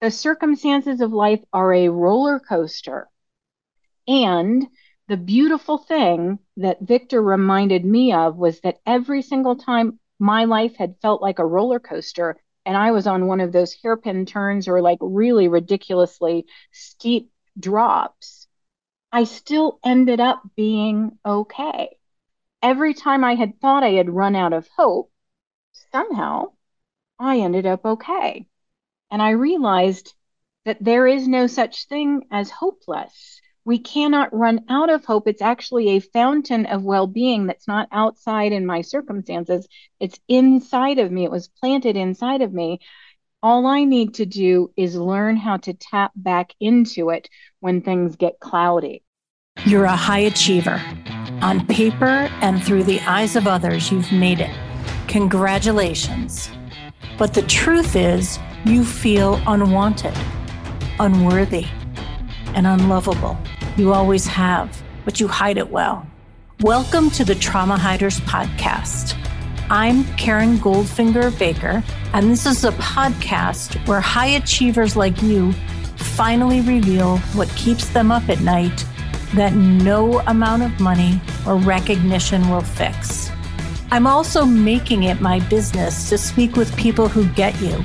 The circumstances of life are a roller coaster. And the beautiful thing that Viktor reminded me of was that every single time my life had felt like a roller coaster and I was on one of those hairpin turns or like really ridiculously steep drops, I still ended up being okay. Every time I had thought I had run out of hope, somehow I ended up okay. And I realized that there is no such thing as hopeless. We cannot run out of hope. It's actually a fountain of well being that's not outside in my circumstances, it's inside of me. It was planted inside of me. All I need to do is learn how to tap back into it when things get cloudy. You're a high achiever. On paper and through the eyes of others, you've made it. Congratulations. But the truth is, you feel unwanted, unworthy, and unlovable. You always have, but you hide it well. Welcome to the Trauma Hiders Podcast. I'm Karen Goldfinger Baker, and this is a podcast where high achievers like you finally reveal what keeps them up at night that no amount of money or recognition will fix. I'm also making it my business to speak with people who get you.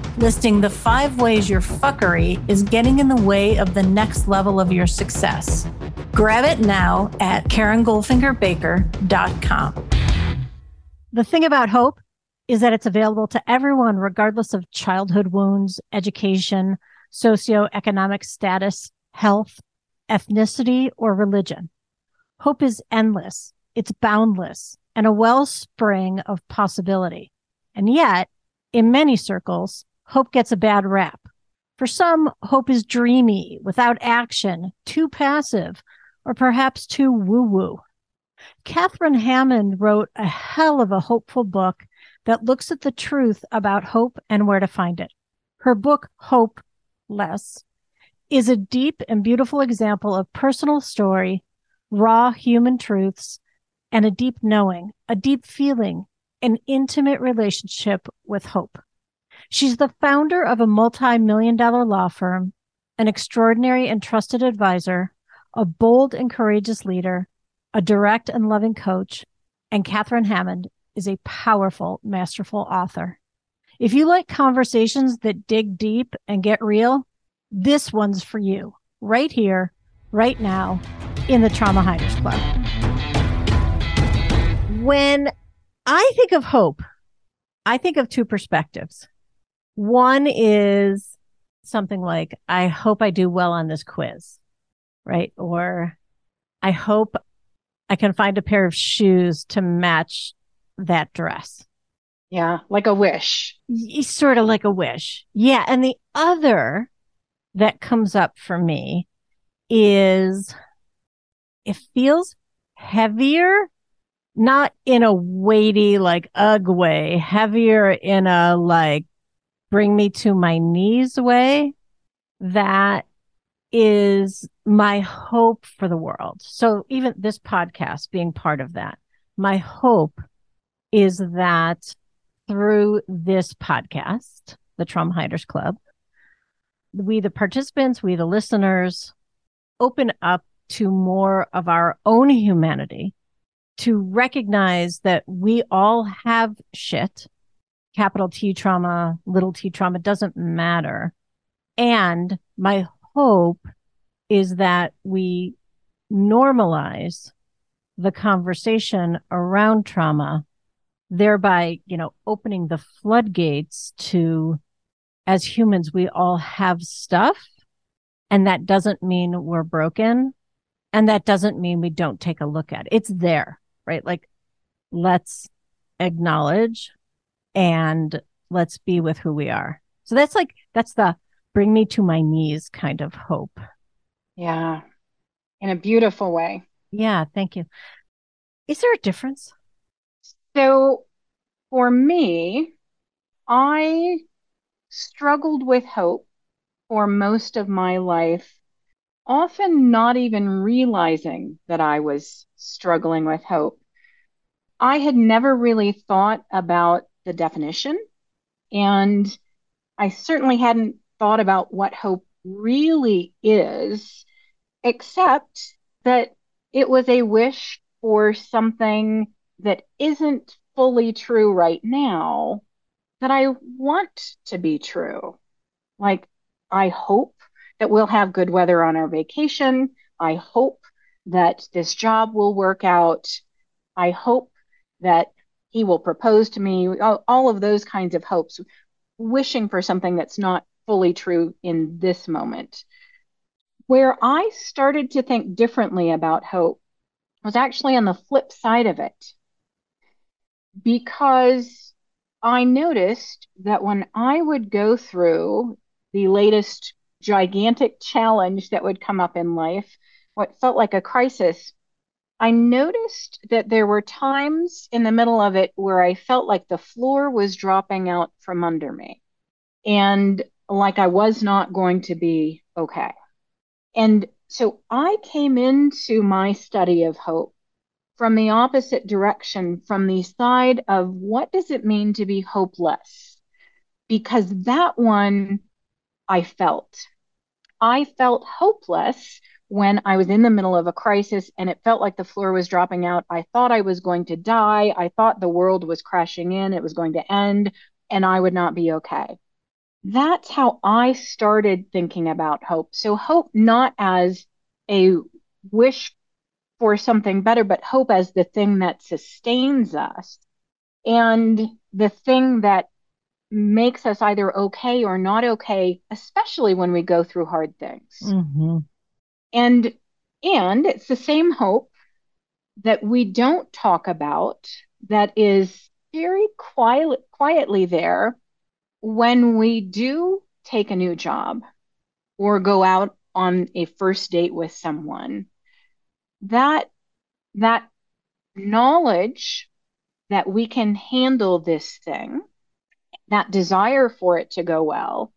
listing the five ways your fuckery is getting in the way of the next level of your success. Grab it now at KarenGoldfingerBaker.com. The thing about hope is that it's available to everyone, regardless of childhood wounds, education, socioeconomic status, health, ethnicity, or religion. Hope is endless, it's boundless, and a wellspring of possibility. And yet, in many circles, hope gets a bad rap. For some, hope is dreamy, without action, too passive, or perhaps too woo woo. Catherine Hammond wrote a hell of a hopeful book that looks at the truth about hope and where to find it. Her book, Hopeless, is a deep and beautiful example of personal story, raw human truths, and a deep knowing, a deep feeling, an intimate relationship with hope. She's the founder of a multi million dollar law firm, an extraordinary and trusted advisor, a bold and courageous leader, a direct and loving coach, and Catherine Hammond is a powerful, masterful author. If you like conversations that dig deep and get real, this one's for you right here, right now in the Trauma Hiders Club. When I think of hope, I think of two perspectives. One is something like, I hope I do well on this quiz, right? Or I hope I can find a pair of shoes to match that dress. Yeah, like a wish. Sort of like a wish. Yeah. And the other that comes up for me is it feels heavier, not in a weighty, like ugh way, heavier in a like bring me to my knees way. That is my hope for the world. So even this podcast being part of that, my hope is that through this podcast, the Trauma Hiders Club, we, the participants, we, the listeners, open up to more of our own humanity to recognize that we all have shit, capital T trauma, little t trauma, doesn't matter. And my hope is that we normalize the conversation around trauma, thereby, you know, opening the floodgates to as humans, we all have stuff. And that doesn't mean we're broken. And that doesn't mean we don't take a look at it. It's there, right? Like, let's acknowledge and let's be with who we are. So that's like, that's the bring me to my knees kind of hope. Yeah. In a beautiful way. Yeah, thank you. Is there a difference? So for me, I struggled with hope for most of my life, often not even realizing that I was struggling with hope. I had never really thought about the definition, and I certainly hadn't thought about what hope really is, except that it was a wish for something that isn't fully true right now that I want to be true. Like, I hope that we'll have good weather on our vacation. I hope that this job will work out. I hope that he will propose to me. All, of those kinds of hopes, wishing for something that's not fully true in this moment. Where I started to think differently about hope was actually on the flip side of it. Because I noticed that when I would go through the latest gigantic challenge that would come up in life, what felt like a crisis, I noticed that there were times in the middle of it where I felt like the floor was dropping out from under me and like I was not going to be okay. And so I came into my study of hope from the opposite direction, from the side of what does it mean to be hopeless? Because that one I felt. I felt hopeless when I was in the middle of a crisis and it felt like the floor was dropping out. I thought I was going to die. I thought the world was crashing in, it was going to end, and I would not be okay. That's how I started thinking about hope. So, hope not as a wish for something better, but hope as the thing that sustains us and the thing that makes us either okay or not okay, especially when we go through hard things. Mm-hmm. And and it's the same hope that we don't talk about that is very quiet, quietly there when we do take a new job or go out on a first date with someone that that knowledge that we can handle this thing that desire for it to go well.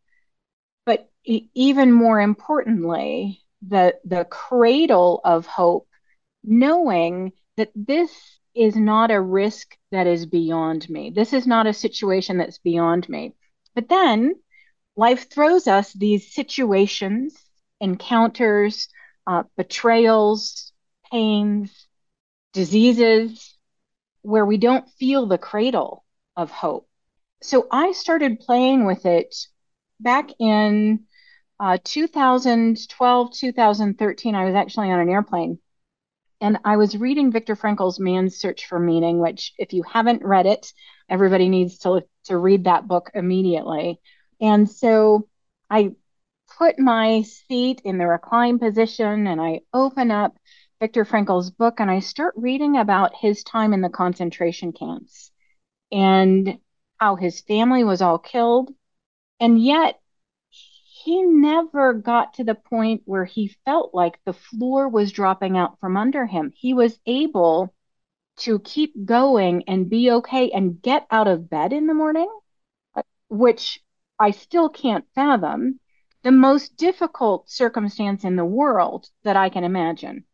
But even more importantly, the, the cradle of hope, knowing that this is not a risk that is beyond me. This is not a situation that's beyond me. But then life throws us these situations, encounters, uh, betrayals, pains, diseases, where we don't feel the cradle of hope so I started playing with it back in uh, 2012, 2013. I was actually on an airplane and I was reading Viktor Frankl's Man's Search for Meaning, which, if you haven't read it, everybody needs to, to read that book immediately. And so I put my seat in the recline position and I open up Viktor Frankl's book and I start reading about his time in the concentration camps. And how his family was all killed. And yet, he never got to the point where he felt like the floor was dropping out from under him. He was able to keep going and be okay and get out of bed in the morning, which I still can't fathom. The most difficult circumstance in the world that I can imagine.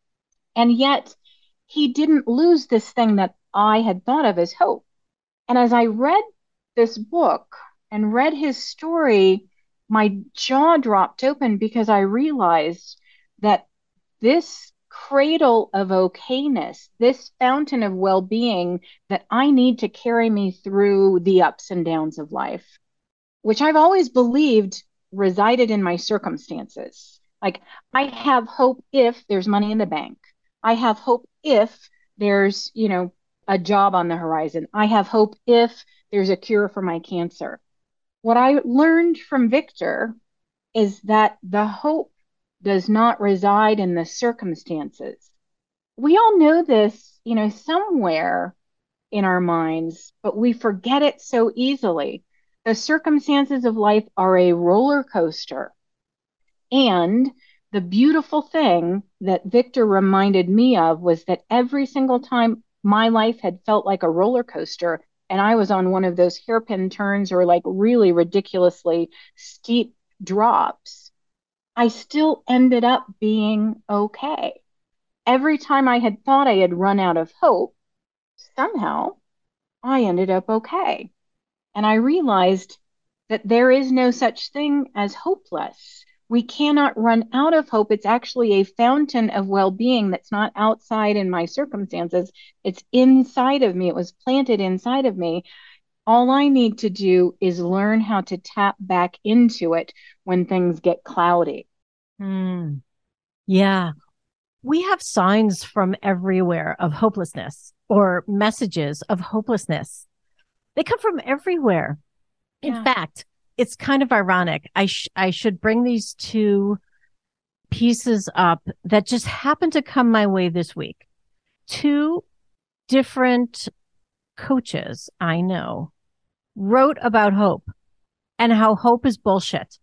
And yet, he didn't lose this thing that I had thought of as hope. And as I read this book and read his story, my jaw dropped open because I realized that this cradle of okayness, this fountain of well being that I need to carry me through the ups and downs of life, which I've always believed resided in my circumstances. Like, I have hope if there's money in the bank. I have hope if there's, you know, a job on the horizon. I have hope if there's a cure for my cancer. What I learned from Viktor is that the hope does not reside in the circumstances. We all know this, you know, somewhere in our minds, but we forget it so easily. The circumstances of life are a roller coaster. And the beautiful thing that Viktor reminded me of was that every single time my life had felt like a roller coaster and I was on one of those hairpin turns or like really ridiculously steep drops, I still ended up being okay. Every time I had thought I had run out of hope, somehow I ended up okay. And I realized that there is no such thing as hopeless. We cannot run out of hope. It's actually a fountain of well being that's not outside in my circumstances. It's inside of me. It was planted inside of me. All I need to do is learn how to tap back into it when things get cloudy. Mm. Yeah. We have signs from everywhere of hopelessness or messages of hopelessness. They come from everywhere. In yeah. fact, it's kind of ironic. I sh- I should bring these two pieces up that just happened to come my way this week. Two different coaches I know wrote about hope and how hope is bullshit.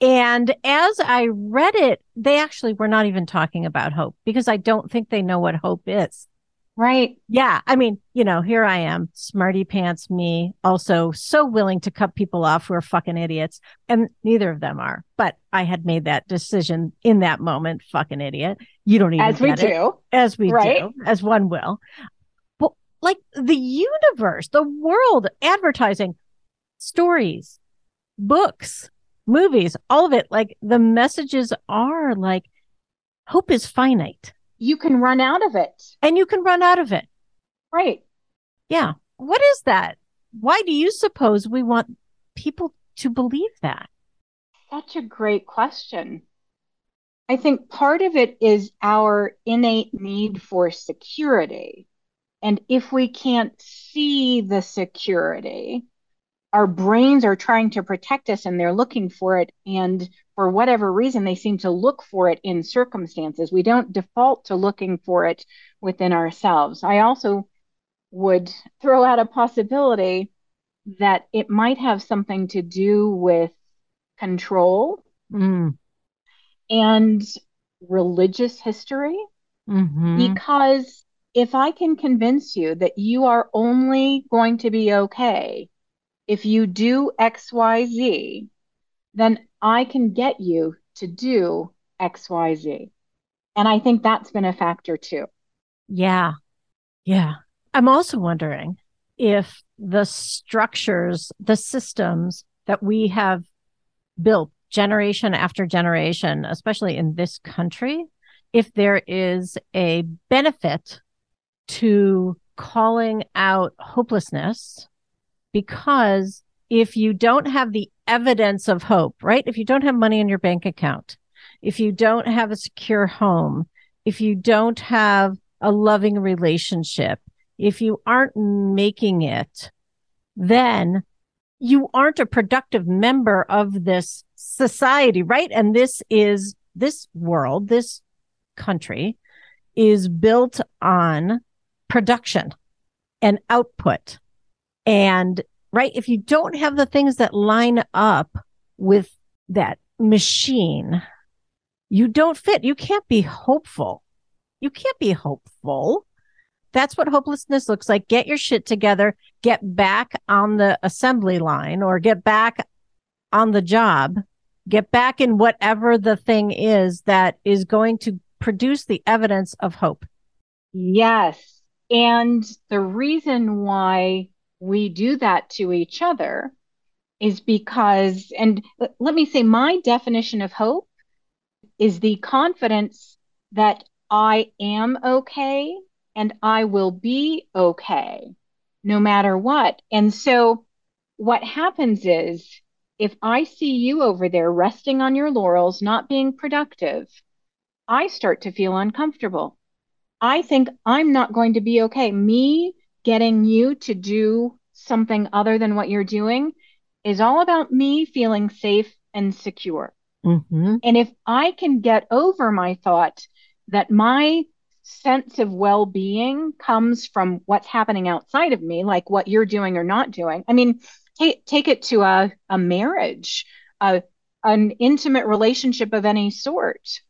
And as I read it, they actually were not even talking about hope because I don't think they know what hope is. Right. Yeah. I mean, you know, here I am, smarty pants me, also so willing to cut people off who are fucking idiots. And neither of them are. But I had made that decision in that moment, fucking idiot. You don't even As we do. As we right? do. As one will. But like the universe, the world, advertising, stories, books, movies, all of it, like the messages are like hope is finite you can run out of it. And you can run out of it. Right. Yeah. What is that? Why do you suppose we want people to believe that? Such a great question. I think part of it is our innate need for security. And if we can't see the security, our brains are trying to protect us and they're looking for it. And for whatever reason, they seem to look for it in circumstances. We don't default to looking for it within ourselves. I also would throw out a possibility that it might have something to do with control mm. and religious history. Mm-hmm. Because if I can convince you that you are only going to be okay if you do XYZ, then I can get you to do XYZ. And I think that's been a factor too. Yeah. Yeah. I'm also wondering if the structures, the systems that we have built generation after generation, especially in this country, if there is a benefit to calling out hopelessness because if you don't have the evidence of hope, right? If you don't have money in your bank account, if you don't have a secure home, if you don't have a loving relationship, if you aren't making it, then you aren't a productive member of this society, right? And this is this world, this country is built on production and output. And right, if you don't have the things that line up with that machine, you don't fit. You can't be hopeful. You can't be hopeful. That's what hopelessness looks like. Get your shit together, get back on the assembly line or get back on the job, get back in whatever the thing is that is going to produce the evidence of hope. Yes. And the reason why we do that to each other is because, and let me say, my definition of hope is the confidence that I am okay and I will be okay no matter what. And so what happens is if I see you over there resting on your laurels, not being productive, I start to feel uncomfortable. I think I'm not going to be okay. Me getting you to do something other than what you're doing is all about me feeling safe and secure. Mm-hmm. And if I can get over my thought that my sense of well being comes from what's happening outside of me, like what you're doing or not doing. I mean, take, take it to a, a marriage, a, an intimate relationship of any sort.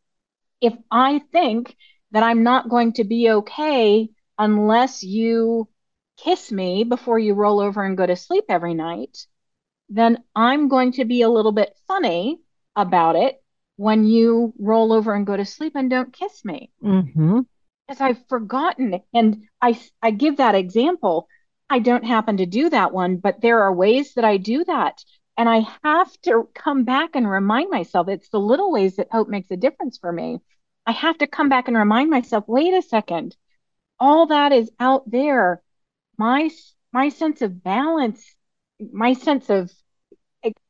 If I think that I'm not going to be okay unless you kiss me before you roll over and go to sleep every night, then I'm going to be a little bit funny about it when you roll over and go to sleep and don't kiss me. Mm-hmm. Because I've forgotten. And I, I give that example. I don't happen to do that one, but there are ways that I do that. And I have to come back and remind myself it's the little ways that hope makes a difference for me. I have to come back and remind myself wait a second, all that is out there. My, my sense of balance, my sense of,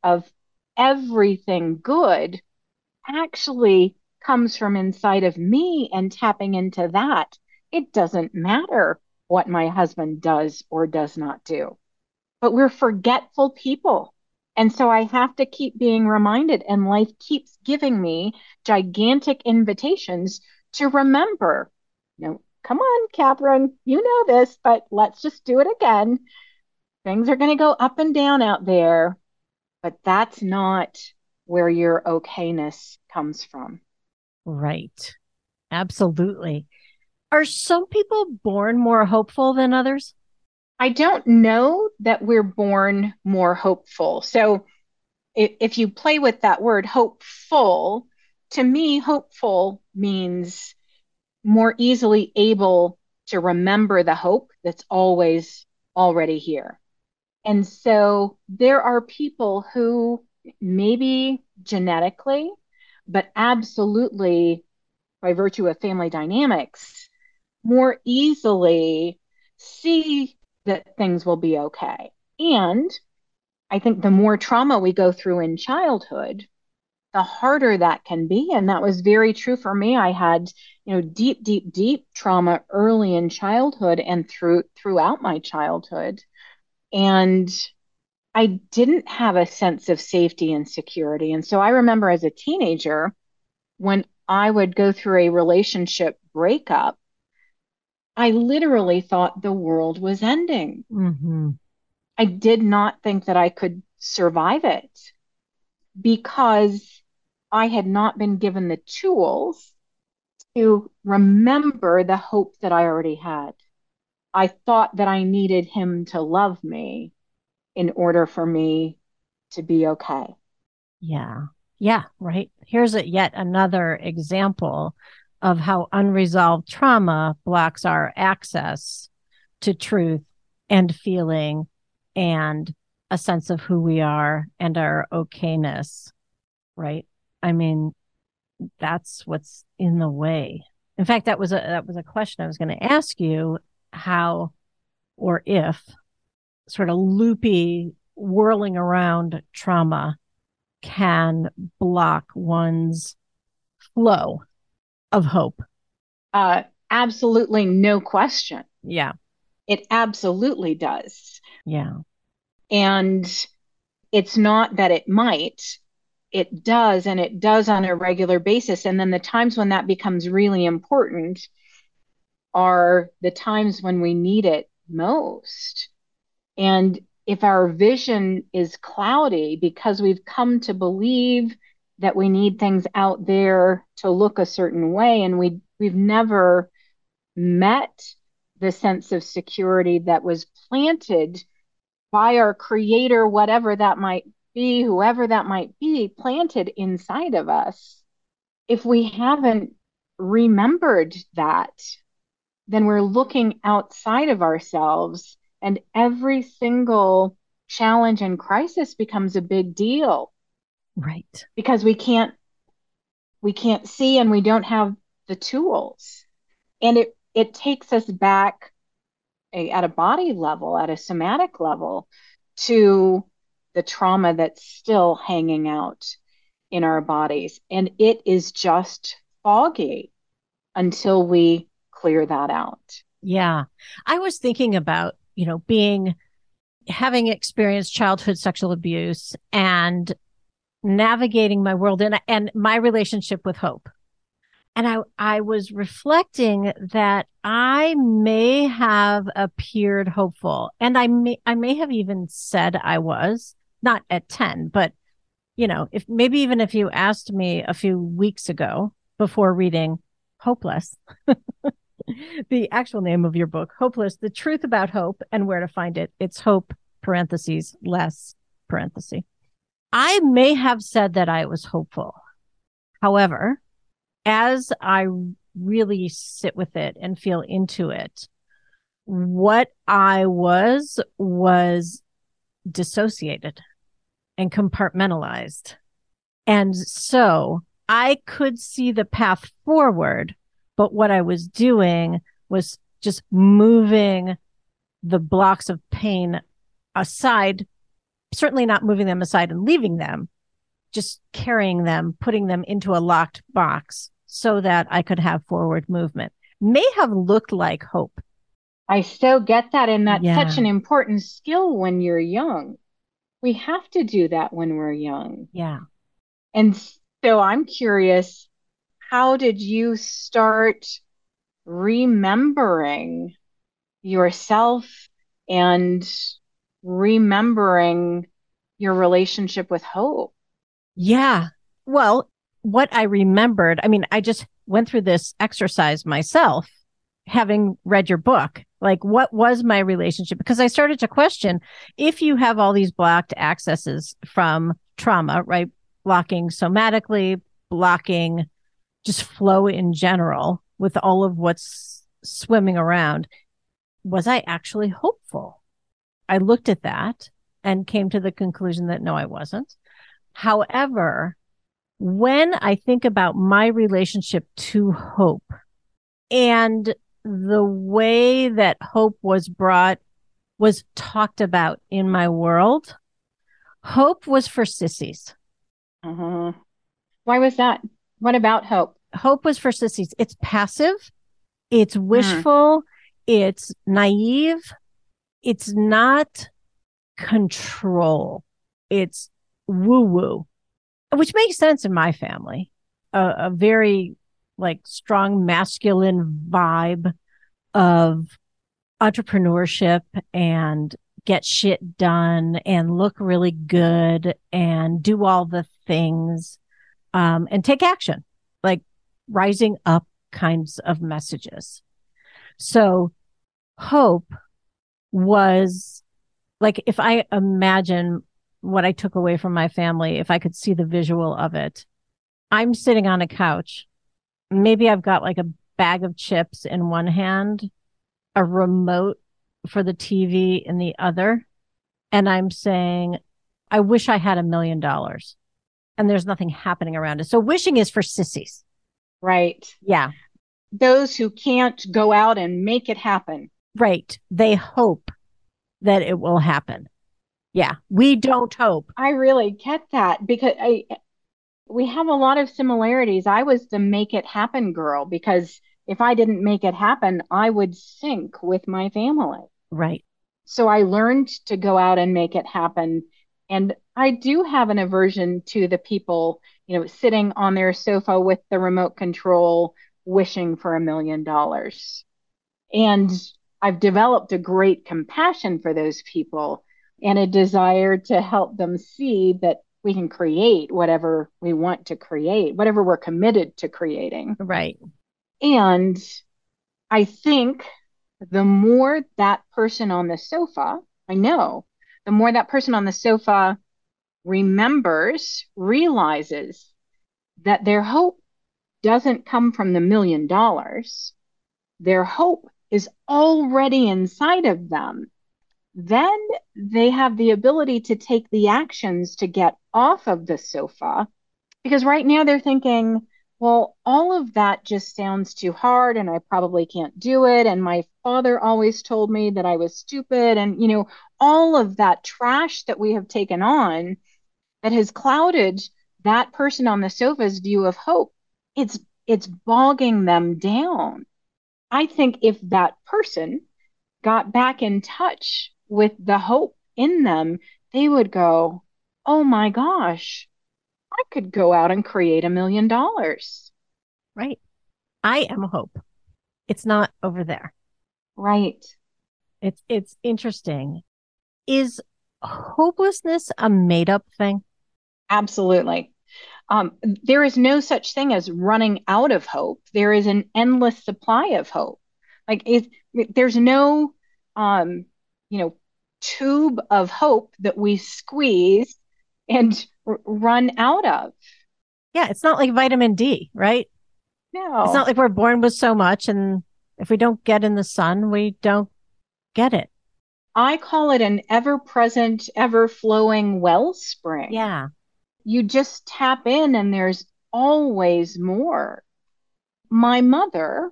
of everything good actually comes from inside of me and tapping into that. It doesn't matter what my husband does or does not do. But we're forgetful people. And so I have to keep being reminded, and life keeps giving me gigantic invitations to remember. You know, come on, Catherine, you know this, but let's just do it again. Things are going to go up and down out there, but that's not where your okayness comes from. Right. Absolutely. Are some people born more hopeful than others? I don't know that we're born more hopeful. So if, if you play with that word hopeful, to me, hopeful means more easily able to remember the hope that's always already here. And so there are people who maybe genetically, but absolutely by virtue of family dynamics, more easily see that things will be okay. And I think the more trauma we go through in childhood, the harder that can be. And that was very true for me. I had, you know, deep, deep, deep trauma early in childhood and through throughout my childhood. And I didn't have a sense of safety and security. And so I remember as a teenager, when I would go through a relationship breakup, I literally thought the world was ending. Mm-hmm. I did not think that I could survive it because I had not been given the tools to remember the hope that I already had. I thought that I needed him to love me in order for me to be okay. Yeah. Yeah. Right. Here's a, yet another example of how unresolved trauma blocks our access to truth and feeling and a sense of who we are and our okayness. Right. I mean, that's what's in the way. In fact, that was a that was a question I was going to ask you how or if sort of loopy whirling around trauma can block one's flow of hope? Uh, absolutely no question. Yeah. It absolutely does. Yeah. And it's not that it might, it does, and it does on a regular basis. And then the times when that becomes really important are the times when we need it most. And if our vision is cloudy because we've come to believe that we need things out there to look a certain way and we we've never met the sense of security that was planted by our creator whatever that might be whoever that might be planted inside of us. If we haven't remembered that then we're looking outside of ourselves and every single challenge and crisis becomes a big deal. Right. Because we can't we can't see and we don't have the tools. And it it takes us back a, at a body level at a somatic level to the trauma that's still hanging out in our bodies. And it is just foggy until we clear that out. Yeah. I was thinking about you know, being having experienced childhood sexual abuse and navigating my world and and my relationship with hope. And I, I was reflecting that I may have appeared hopeful. And I may, I may have even said I was not at 10, but you know, if maybe even if you asked me a few weeks ago before reading Hopeless, the actual name of your book, Hopeless, the truth about hope and where to find it. It's hope, parentheses, less, parenthesis. I may have said that I was hopeful. However, as I really sit with it and feel into it, what I was was dissociated and compartmentalized. And so I could see the path forward, but what I was doing was just moving the blocks of pain aside, certainly not moving them aside and leaving them, just carrying them, putting them into a locked box so that I could have forward movement. May have looked like hope. I so get that. And that's yeah. such an important skill when you're young. We have to do that when we're young. Yeah. And so I'm curious how did you start remembering yourself and remembering your relationship with hope? Yeah. Well, what I remembered, I mean, I just went through this exercise myself, having read your book. Like, what was my relationship? Because I started to question if you have all these blocked accesses from trauma, right? Blocking somatically, blocking just flow in general with all of what's swimming around. Was I actually hopeful? I looked at that and came to the conclusion that no, I wasn't. However, when I think about my relationship to hope and the way that hope was brought, was talked about in my world, hope was for sissies. Uh-huh. Why was that? What about hope? Hope was for sissies. It's passive, it's hmm. wishful, mm. it's naive, it's not control, it's woo woo which makes sense in my family. A, a very like strong masculine vibe of entrepreneurship and get shit done and look really good and do all the things um, and take action, like rising up kinds of messages. So hope was like if I imagine what I took away from my family, if I could see the visual of it. I'm sitting on a couch. Maybe I've got like a bag of chips in one hand, a remote for the TV in the other. And I'm saying, I wish I had a million dollars. And there's nothing happening around it. So wishing is for sissies. Right. Yeah. Those who can't go out and make it happen. Right. They hope that it will happen. Yeah, we don't hope. I really get that because I we have a lot of similarities. I was the make it happen girl because if I didn't make it happen, I would sink with my family. Right. So I learned to go out and make it happen. And I do have an aversion to the people, you know, sitting on their sofa with the remote control, wishing for a million dollars. And I've developed a great compassion for those people and a desire to help them see that we can create whatever we want to create, whatever we're committed to creating. Right. And I think the more that person on the sofa, I know, the more that person on the sofa remembers, realizes that their hope doesn't come from the million dollars. Their hope is already inside of them then they have the ability to take the actions to get off of the sofa because right now they're thinking, well, all of that just sounds too hard and I probably can't do it. And my father always told me that I was stupid. And, you know, all of that trash that we have taken on that has clouded that person on the sofa's view of hope, it's it's bogging them down. I think if that person got back in touch with the hope in them, they would go, Oh my gosh, I could go out and create a million dollars. Right. I am hope. It's not over there. Right. It's it's interesting. Is hopelessness a made up thing? Absolutely. Um, there is no such thing as running out of hope. There is an endless supply of hope. Like it, there's no, um, you know, tube of hope that we squeeze and r- run out of. Yeah, it's not like vitamin D, right? No, It's not like we're born with so much, and if we don't get in the sun, we don't get it. I call it an ever-present, ever-flowing wellspring. Yeah. you just tap in and there's always more. My mother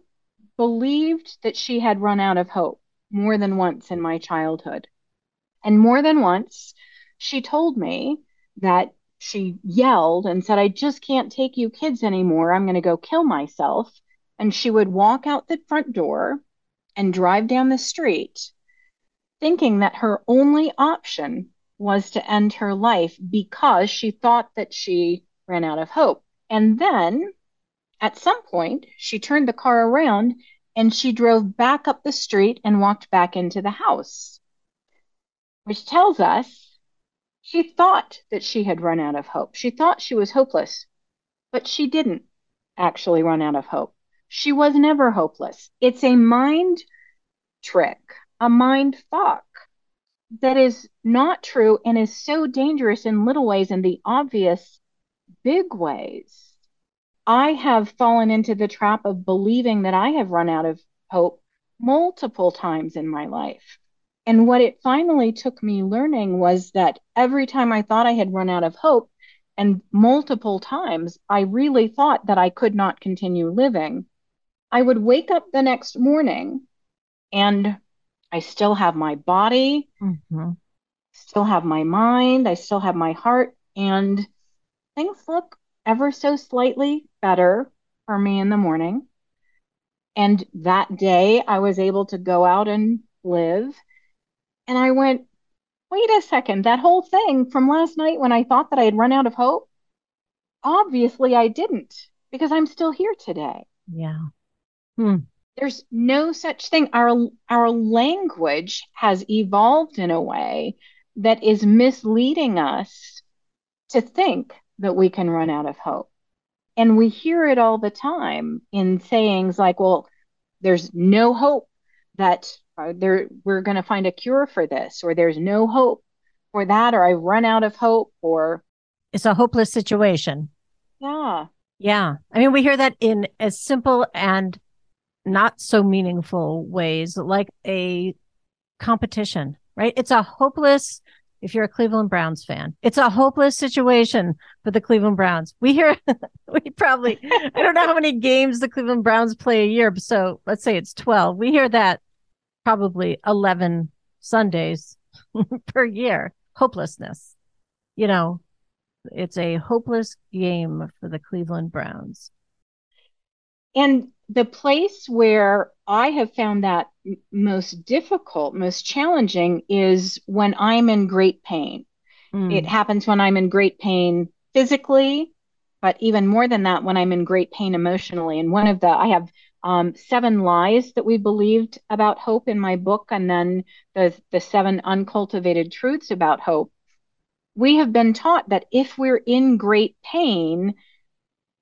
believed that she had run out of hope more than once in my childhood. And more than once, she told me that she yelled and said, I just can't take you kids anymore. I'm going to go kill myself. And she would walk out the front door and drive down the street, thinking that her only option was to end her life because she thought that she ran out of hope. And then at some point, she turned the car around and she drove back up the street and walked back into the house, which tells us she thought that she had run out of hope. She thought she was hopeless, but she didn't actually run out of hope. She was never hopeless. It's a mind trick, a mind fuck that is not true and is so dangerous in little ways and the obvious big ways. I have fallen into the trap of believing that I have run out of hope multiple times in my life. And what it finally took me learning was that every time I thought I had run out of hope, and multiple times I really thought that I could not continue living, I would wake up the next morning and I still have my body, Mhm. still have my mind, I still have my heart, and things look ever so slightly better for me in the morning. And that day I was able to go out and live. And I went, wait a second, that whole thing from last night when I thought that I had run out of hope, obviously I didn't because I'm still here today. Yeah. Hmm. There's no such thing. Our our language has evolved in a way that is misleading us to think that we can run out of hope. And we hear it all the time in sayings like, well, there's no hope that uh, there we're going to find a cure for this, or there's no hope for that, or I run out of hope, or It's a hopeless situation. yeah, Yeah. I mean, we hear that in as simple and not so meaningful ways, like a competition, right? It's a hopeless, if you're a Cleveland Browns fan, it's a hopeless situation for the Cleveland Browns. We hear, we probably, I don't know how many games the Cleveland Browns play a year. So let's say it's 12. We hear that probably 11 Sundays per year. Hopelessness, you know, it's a hopeless game for the Cleveland Browns. And the place where I have found that m- most difficult, most challenging is when I'm in great pain. Mm. It happens when I'm in great pain physically, but even more than that, when I'm in great pain emotionally. And one of the, I have um, seven lies that we believed about hope in my book, and then the, the seven uncultivated truths about hope. We have been taught that if we're in great pain,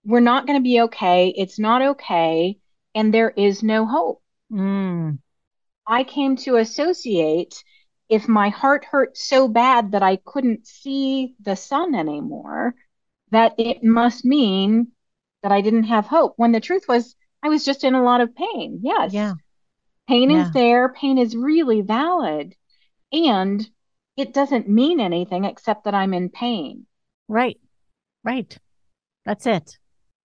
we're not going to be okay. It's not okay. And there is no hope. Mm. I came to associate if my heart hurt so bad that I couldn't see the sun anymore, that it must mean that I didn't have hope. When the truth was, I was just in a lot of pain. Yes. Yeah. Pain Yeah. is there. Pain is really valid. And it doesn't mean anything except that I'm in pain. Right. Right. That's it.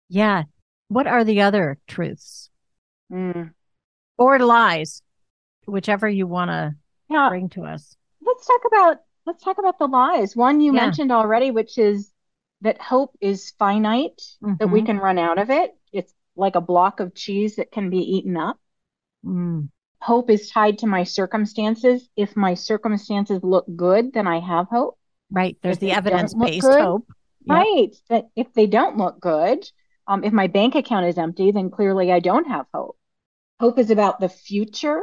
Yeah. What are the other truths Mm. or lies, whichever you want to Yeah. bring to us? let's talk about let's talk about the lies. One you Yeah. mentioned already, which is that hope is finite, that we Mhm. can run out of it. Like a block of cheese that can be eaten up. Mm. Hope is tied to my circumstances. If my circumstances look good, then I have hope. Right. There's If the evidence based good, hope. Yep. Right. That if they don't look good, Um, if my bank account is empty, then clearly I don't have hope. Hope is about the future.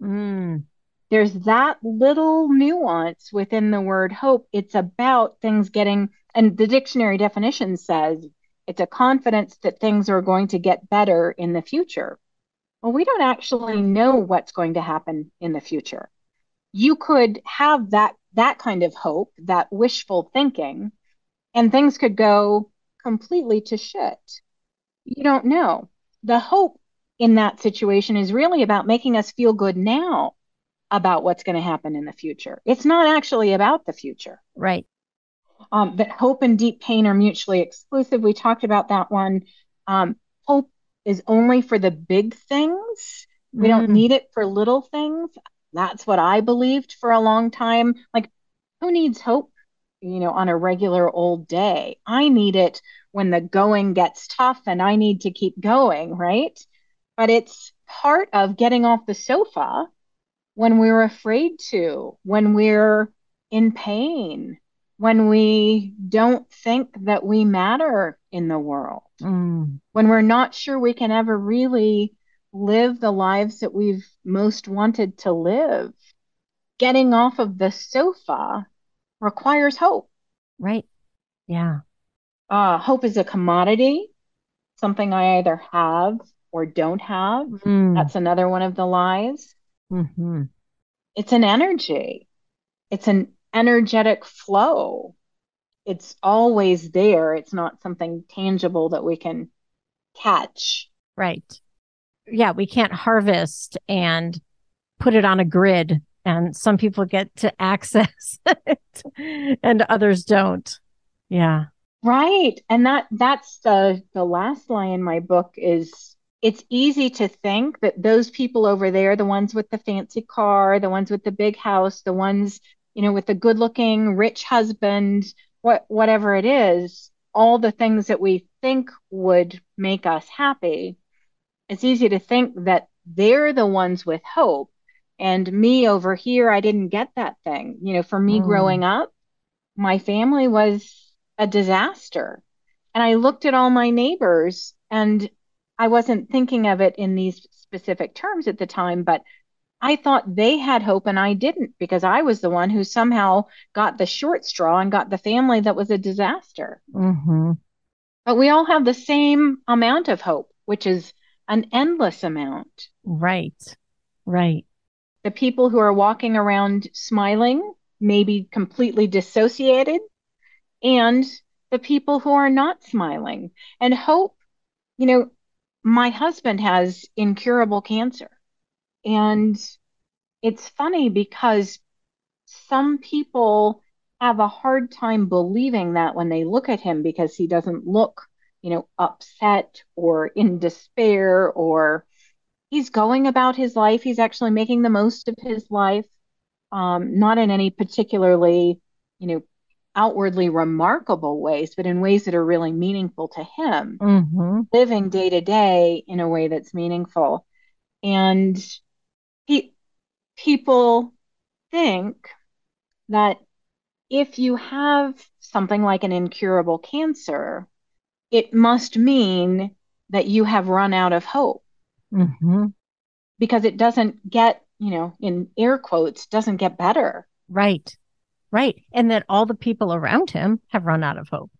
Mm. There's that little nuance within the word hope. It's about things getting, and the dictionary definition says it's a confidence that things are going to get better in the future. Well, we don't actually know what's going to happen in the future. You could have that that kind of hope, that wishful thinking, and things could go completely to shit. You don't know. The hope in that situation is really about making us feel good now about what's going to happen in the future. It's not actually about the future. Right. Um, that hope and deep pain are mutually exclusive. We talked about that one. Um, hope is only for the big things. We mm. don't need it for little things. That's what I believed for a long time. Like, who needs hope, you know, on a regular old day? I need it when the going gets tough and I need to keep going, right? But it's part of getting off the sofa when we're afraid to, when we're in pain, when we don't think that we matter in the world, mm. when we're not sure we can ever really live the lives that we've most wanted to live. Getting off of the sofa requires hope. Right. Yeah. Uh, hope is a commodity, something I either have or don't have. Mm. That's another one of the lies. Mm-hmm. It's an energy, it's an energetic flow. It's always there. It's not something tangible that we can catch. Right yeah, we can't harvest and put it on a grid and some people get to access it and others don't. Yeah. Right. And that that's the the last line in my book is it's easy to think that those people over there, the ones with the fancy car, the ones with the big house, the ones, you know, with the good-looking rich husband, what whatever it is, all the things that we think would make us happy it's easy to think that they're the ones with hope. And me over here i didn't get that thing. You know for me mm. growing up my family was a disaster. And i looked at all my neighbors and i wasn't thinking of it in these specific terms at the time but i thought they had hope and i didn't because i was the one who somehow got the short straw and got the family that was a disaster mm-hmm. but we all have the same amount of hope which is an endless amount. Right. Right. The people who are walking around smiling may be completely dissociated, and the people who are not smiling. And hope, you know, my husband has incurable cancer. And it's funny because some people have a hard time believing that when they look at him because he doesn't look you know, upset or in despair or he's going about his life. He's actually making the most of his life, um, not in any particularly, you know, outwardly remarkable ways, but in ways that are really meaningful to him, mm-hmm. living day to day in a way that's meaningful. And he, people think that if you have something like an incurable cancer, it must mean that you have run out of hope mm-hmm. because it doesn't get, you know, in air quotes, doesn't get better. Right. Right. And that all the people around him have run out of hope.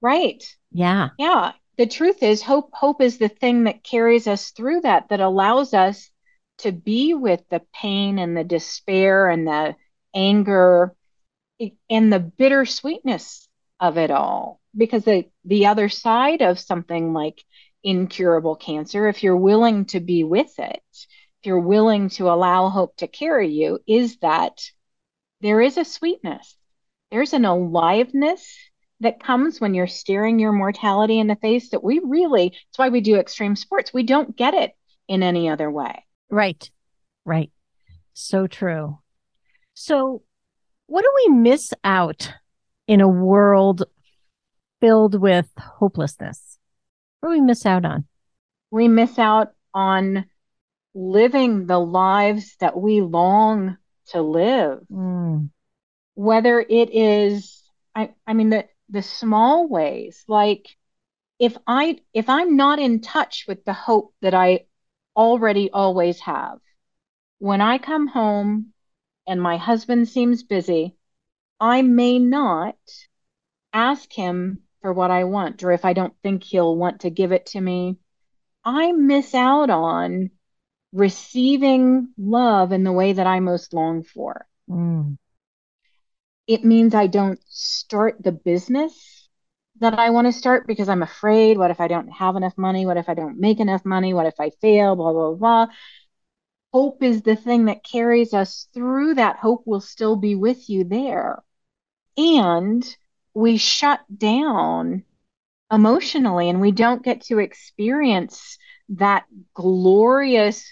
Right. Yeah. Yeah. The truth is hope hope is the thing that carries us through that that allows us to be with the pain and the despair and the anger and the bittersweetness of it all because the, the other side of something like incurable cancer, if you're willing to be with it, if you're willing to allow hope to carry you, is that there is a sweetness. There's an aliveness that comes when you're staring your mortality in the face that we really, it's why we do extreme sports. We don't get it in any other way. Right. Right. So true. So, what do we miss out in a world filled with hopelessness? What do we miss out on? We miss out on living the lives that we long to live. Mm. Whether it is, I, I mean, the, the small ways, like if I if I'm not in touch with the hope that I already always have, when I come home and my husband seems busy, I may not ask him for what I want, or if I don't think he'll want to give it to me, I miss out on receiving love in the way that I most long for. Mm. It means I don't start the business that I want to start because I'm afraid. What if I don't have enough money? What if I don't make enough money? What if I fail? Blah, blah, blah. Hope is the thing that carries us through that. Hope will still be with you there. And we shut down emotionally and we don't get to experience that glorious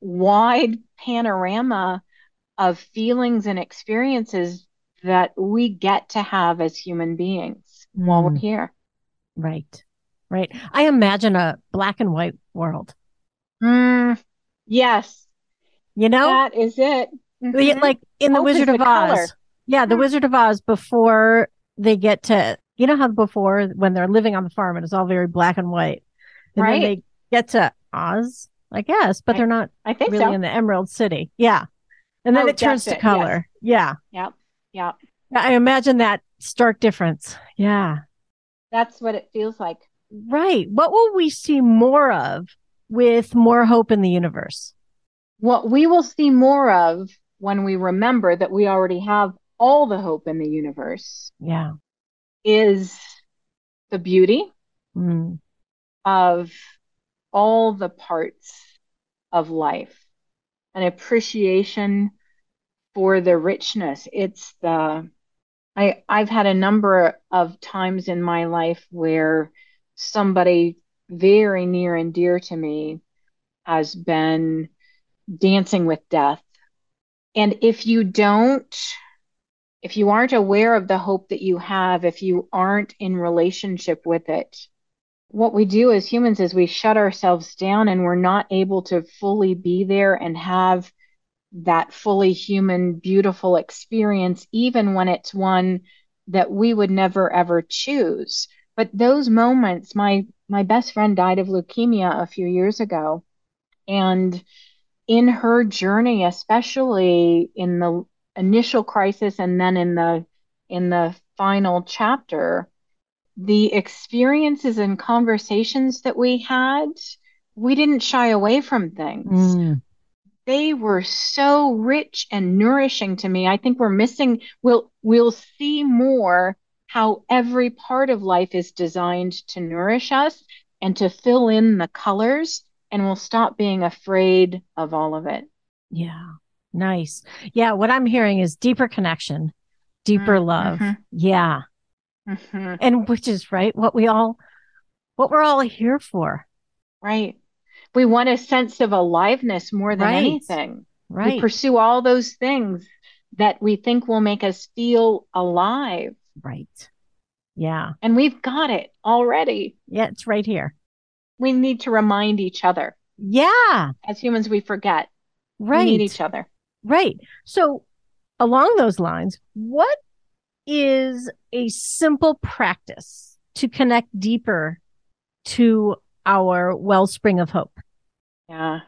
wide panorama of feelings and experiences that we get to have as human beings mm. while we're mm. here. Right. Right. I imagine a black and white world. Mm, yes. You know? That is it. Mm-hmm. Like in the Wizard of Oz. Color. Yeah, the mm. Wizard of Oz before they get to you know how before when they're living on the farm and it's all very black and white. And right. then they get to Oz, I guess, but I, they're not I think really so. in the Emerald City. Yeah. And then oh, it turns to it. color. Yes. Yeah. Yep. Yep. I imagine that stark difference. Yeah. That's what it feels like. Right. What will we see more of with more hope in the universe? What we will see more of when we remember that we already have all the hope in the universe. Yeah. Is the beauty mm. of all the parts of life, an appreciation for the richness. It's the I I've had a number of times in my life where somebody very near and dear to me has been dancing with death. And if you don't if you aren't aware of the hope that you have, if you aren't in relationship with it, what we do as humans is we shut ourselves down and we're not able to fully be there and have that fully human, beautiful experience, even when it's one that we would never ever choose. But those moments, my my best friend died of leukemia a few years ago. And in her journey, especially in the initial crisis and then in the in the final chapter the experiences and conversations that we had we didn't shy away from things mm. They were so rich and nourishing to me i think we're missing we'll we'll see more how every part of life is designed to nourish us and to fill in the colors and we'll stop being afraid of all of it yeah Nice. Yeah. What I'm hearing is deeper connection, deeper mm-hmm. love. Yeah. Mm-hmm. And which is right what we all, what we're all here for. Right. We want a sense of aliveness more than right. anything. Right. We pursue all those things that we think will make us feel alive. Right. Yeah. And we've got it already. Yeah, it's right here. We need to remind each other. Yeah. As humans, we forget. Right. We need each other. Right. So, along those lines, what is a simple practice to connect deeper to our wellspring of hope? Yeah.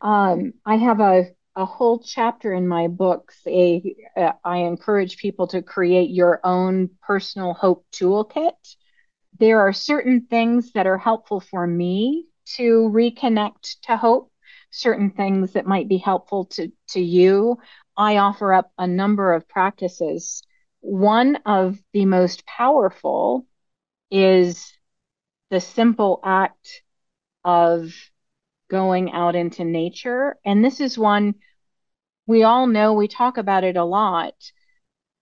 Um, I have a, a whole chapter in my books. A, I encourage people to create your own personal hope toolkit. There are certain things that are helpful for me to reconnect to hope certain things that might be helpful to, to you, I offer up a number of practices. One of the most powerful is the simple act of going out into nature. And this is one we all know, we talk about it a lot.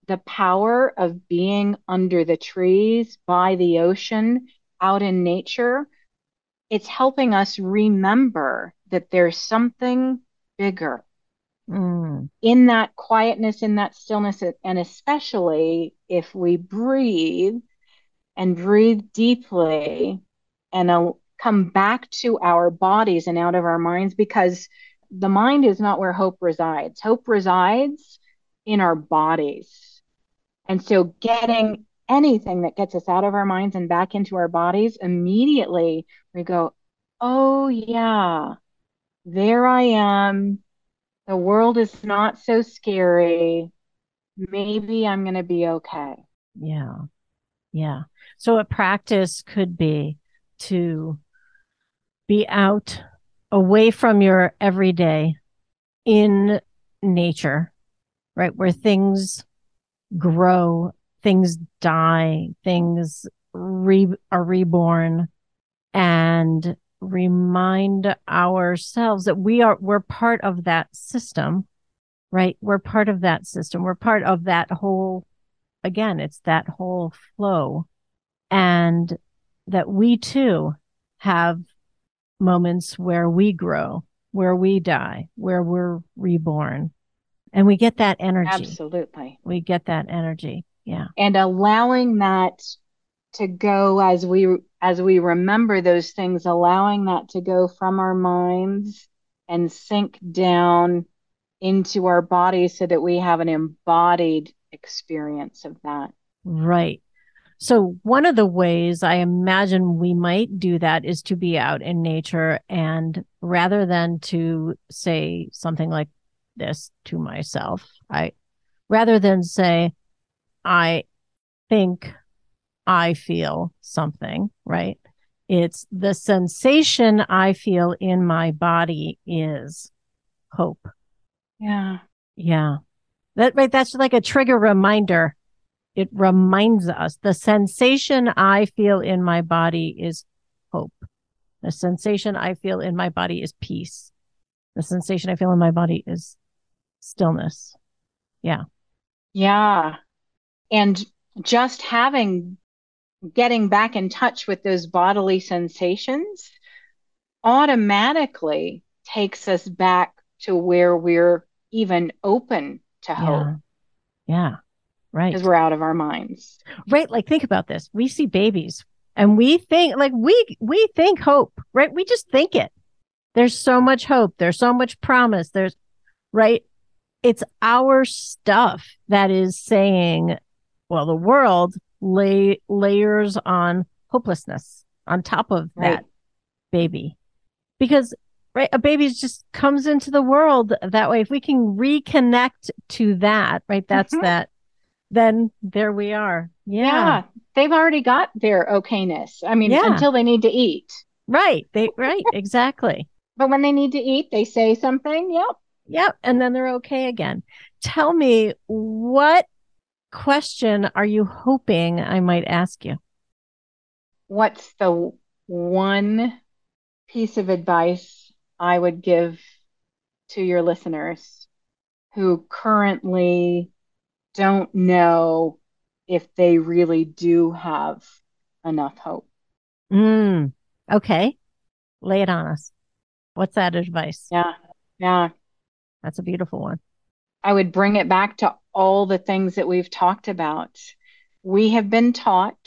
The power of being under the trees, by the ocean, out in nature. It's helping us remember that there's something bigger mm. in that quietness, in that stillness, and especially if we breathe and breathe deeply and come back to our bodies and out of our minds because the mind is not where hope resides. Hope resides in our bodies. And so getting anything that gets us out of our minds and back into our bodies, immediately we go, oh, yeah, there I am. The world is not so scary. Maybe I'm going to be okay. Yeah. Yeah. So a practice could be to be out away from your everyday in nature, right? Where things grow, things die, things re- are reborn and remind ourselves that we are, we're part of that system, right? We're part of that system. We're part of that whole, again, it's that whole flow and that we too have moments where we grow, where we die, where we're reborn. And we get that energy. Absolutely. We get that energy. Yeah. And allowing that to go as we as we remember those things, allowing that to go from our minds and sink down into our bodies so that we have an embodied experience of that. Right. So, one of the ways I imagine we might do that is to be out in nature and rather than to say something like this to myself, I rather than say, I think I feel something, right? It's the sensation I feel in my body is hope. Yeah. Yeah. That right. That's like a trigger reminder it reminds us the sensation I feel in my body is hope. The sensation I feel in my body is peace. The sensation I feel in my body is stillness. Yeah. Yeah. And just having, getting back in touch with those bodily sensations automatically takes us back to where we're even open to hope. Yeah. yeah. Right. Because we're out of our minds. Right. Like think about this. We see babies and we think like we we think hope, right? We just think it. There's so much hope. There's so much promise. There's right. It's our stuff that is saying, well, the world lay layers on hopelessness on top of right. that baby. Because right a baby just comes into the world that way if we can reconnect to that right that's mm-hmm. that then there we are. Yeah. yeah. They've already got their okayness. I mean, yeah. until they need to eat. Right. They right, exactly. But when they need to eat, they say something. Yep. Yep. And then they're okay again. Tell me what question are you hoping I might ask you? What's the one piece of advice I would give to your listeners who currently don't know if they really do have enough hope. Mm, okay. Lay it on us. What's that advice? Yeah. Yeah. That's a beautiful one. I would bring it back to all the things that we've talked about. We have been taught,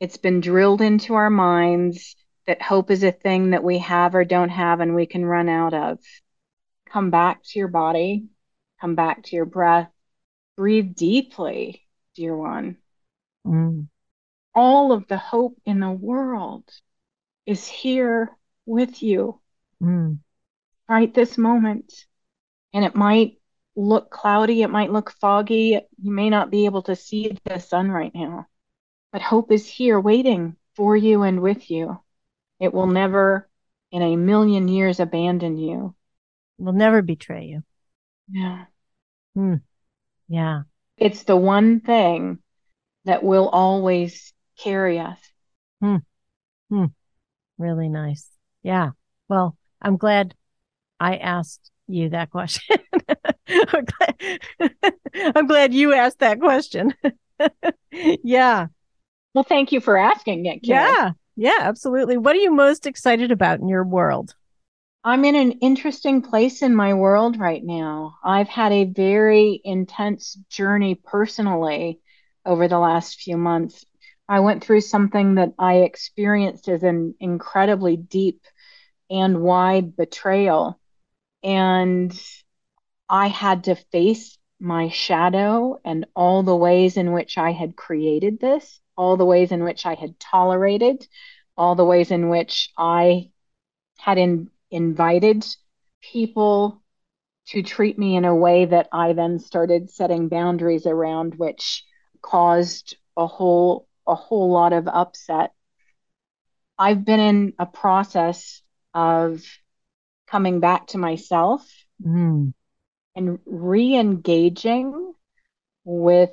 it's been drilled into our minds that hope is a thing that we have or don't have and we can run out of. Come back to your body, come back to your breath, Breathe deeply, dear one. Mm. All of the hope in the world is here with you mm. right this moment. And it might look cloudy, it might look foggy. You may not be able to see the sun right now, but hope is here waiting for you and with you. It will never in a million years abandon you. Will never betray you. Yeah. Hmm. Yeah. It's the one thing that will always carry us. Hmm. Hmm. Really nice. Yeah. Well, I'm glad I asked you that question. I'm, glad, I'm glad you asked that question. yeah. Well, thank you for asking it. Yeah. Yeah, absolutely. What are you most excited about in your world? I'm in an interesting place in my world right now. I've had a very intense journey personally over the last few months. I went through something that I experienced as an incredibly deep and wide betrayal. And I had to face my shadow and all the ways in which I had created this, all the ways in which I had tolerated, all the ways in which I had in, invited people to treat me in a way that I then started setting boundaries around, which caused a whole a whole lot of upset. I've been in a process of coming back to myself Mm. and re-engaging with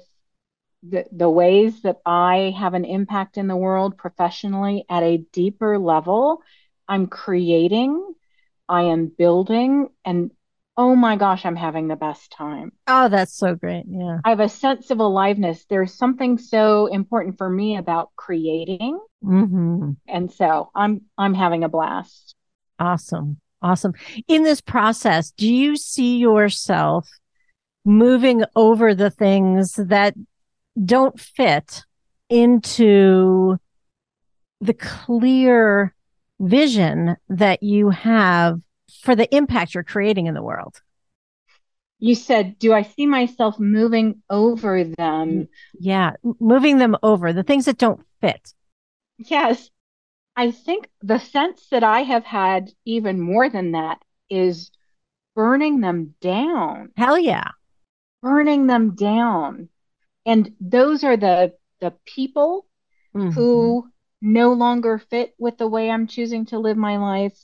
the, the ways that I have an impact in the world professionally at a deeper level. I'm creating, I am building, and oh my gosh, I'm having the best time. Oh, that's so great. Yeah. I have a sense of aliveness. There's something so important for me about creating. hmm And so I'm I'm having a blast. Awesome. Awesome. In this process, do you see yourself moving over the things that don't fit into the clear vision that you have for the impact you're creating in the world? You said, do I see myself moving over them? Yeah, moving them over, the things that don't fit. Yes. I think the sense that I have had even more than that is burning them down, Hell yeah. burning them down. And those are the the people Mhm. who no longer fit with the way I'm choosing to live my life.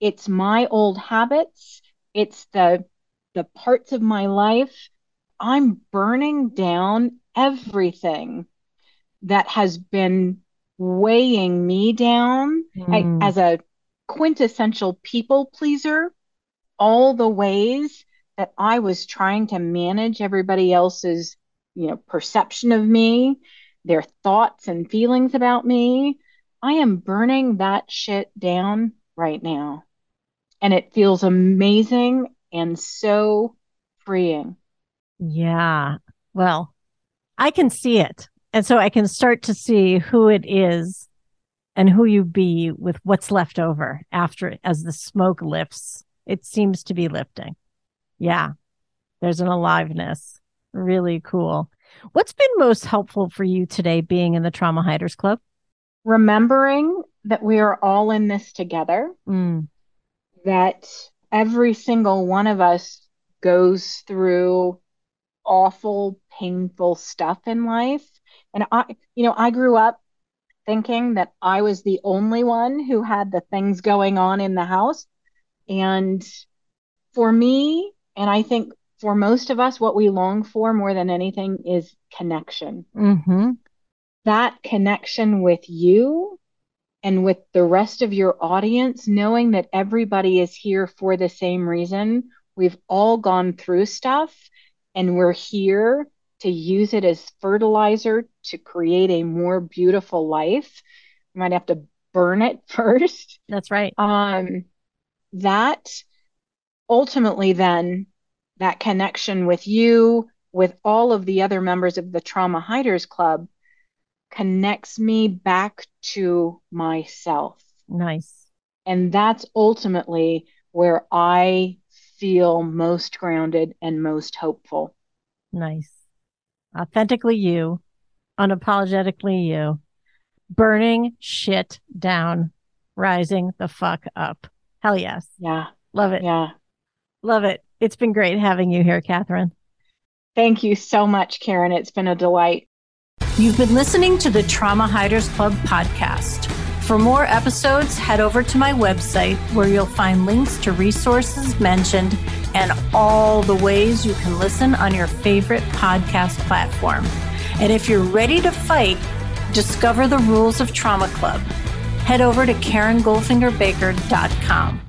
It's my old habits. It's the the parts of my life. I'm burning down everything that has been weighing me down Mm. as a quintessential people pleaser. All the ways that I was trying to manage everybody else's, you know, perception of me, their thoughts and feelings about me. I am burning that shit down right now. And it feels amazing and so freeing. Yeah. Well, I can see it. And so I can start to see who it is and who you be with what's left over after as the smoke lifts. It seems to be lifting. Yeah. There's an aliveness. Really cool. What's been most helpful for you today being in the Trauma Hiders Club? Remembering that we are all in this together, Mm, that every single one of us goes through awful, painful stuff in life. And I, you know, I grew up thinking that I was the only one who had the things going on in the house. And for me, and I think for most of us, what we long for more than anything is connection. hmm That connection with you and with the rest of your audience, knowing that everybody is here for the same reason. We've all gone through stuff and we're here to use it as fertilizer to create a more beautiful life. You might have to burn it first. That's right. Um, that ultimately, then, that connection with you, with all of the other members of the Trauma Hiders Club, connects me back to myself. Nice. And that's ultimately where I feel most grounded and most hopeful. Nice. Authentically you, unapologetically you, burning shit down, rising the fuck up. Hell yes. Yeah. Love it. Yeah. Love it. It's been great having you here, Catherine. Thank you so much, Karen. It's been a delight. You've been listening to the Trauma Hiders Club podcast. For more episodes, head over to my website where you'll find links to resources mentioned and all the ways you can listen on your favorite podcast platform. And if you're ready to fight, discover the rules of Trauma Club. Head over to KarenGoldfingerBaker.com.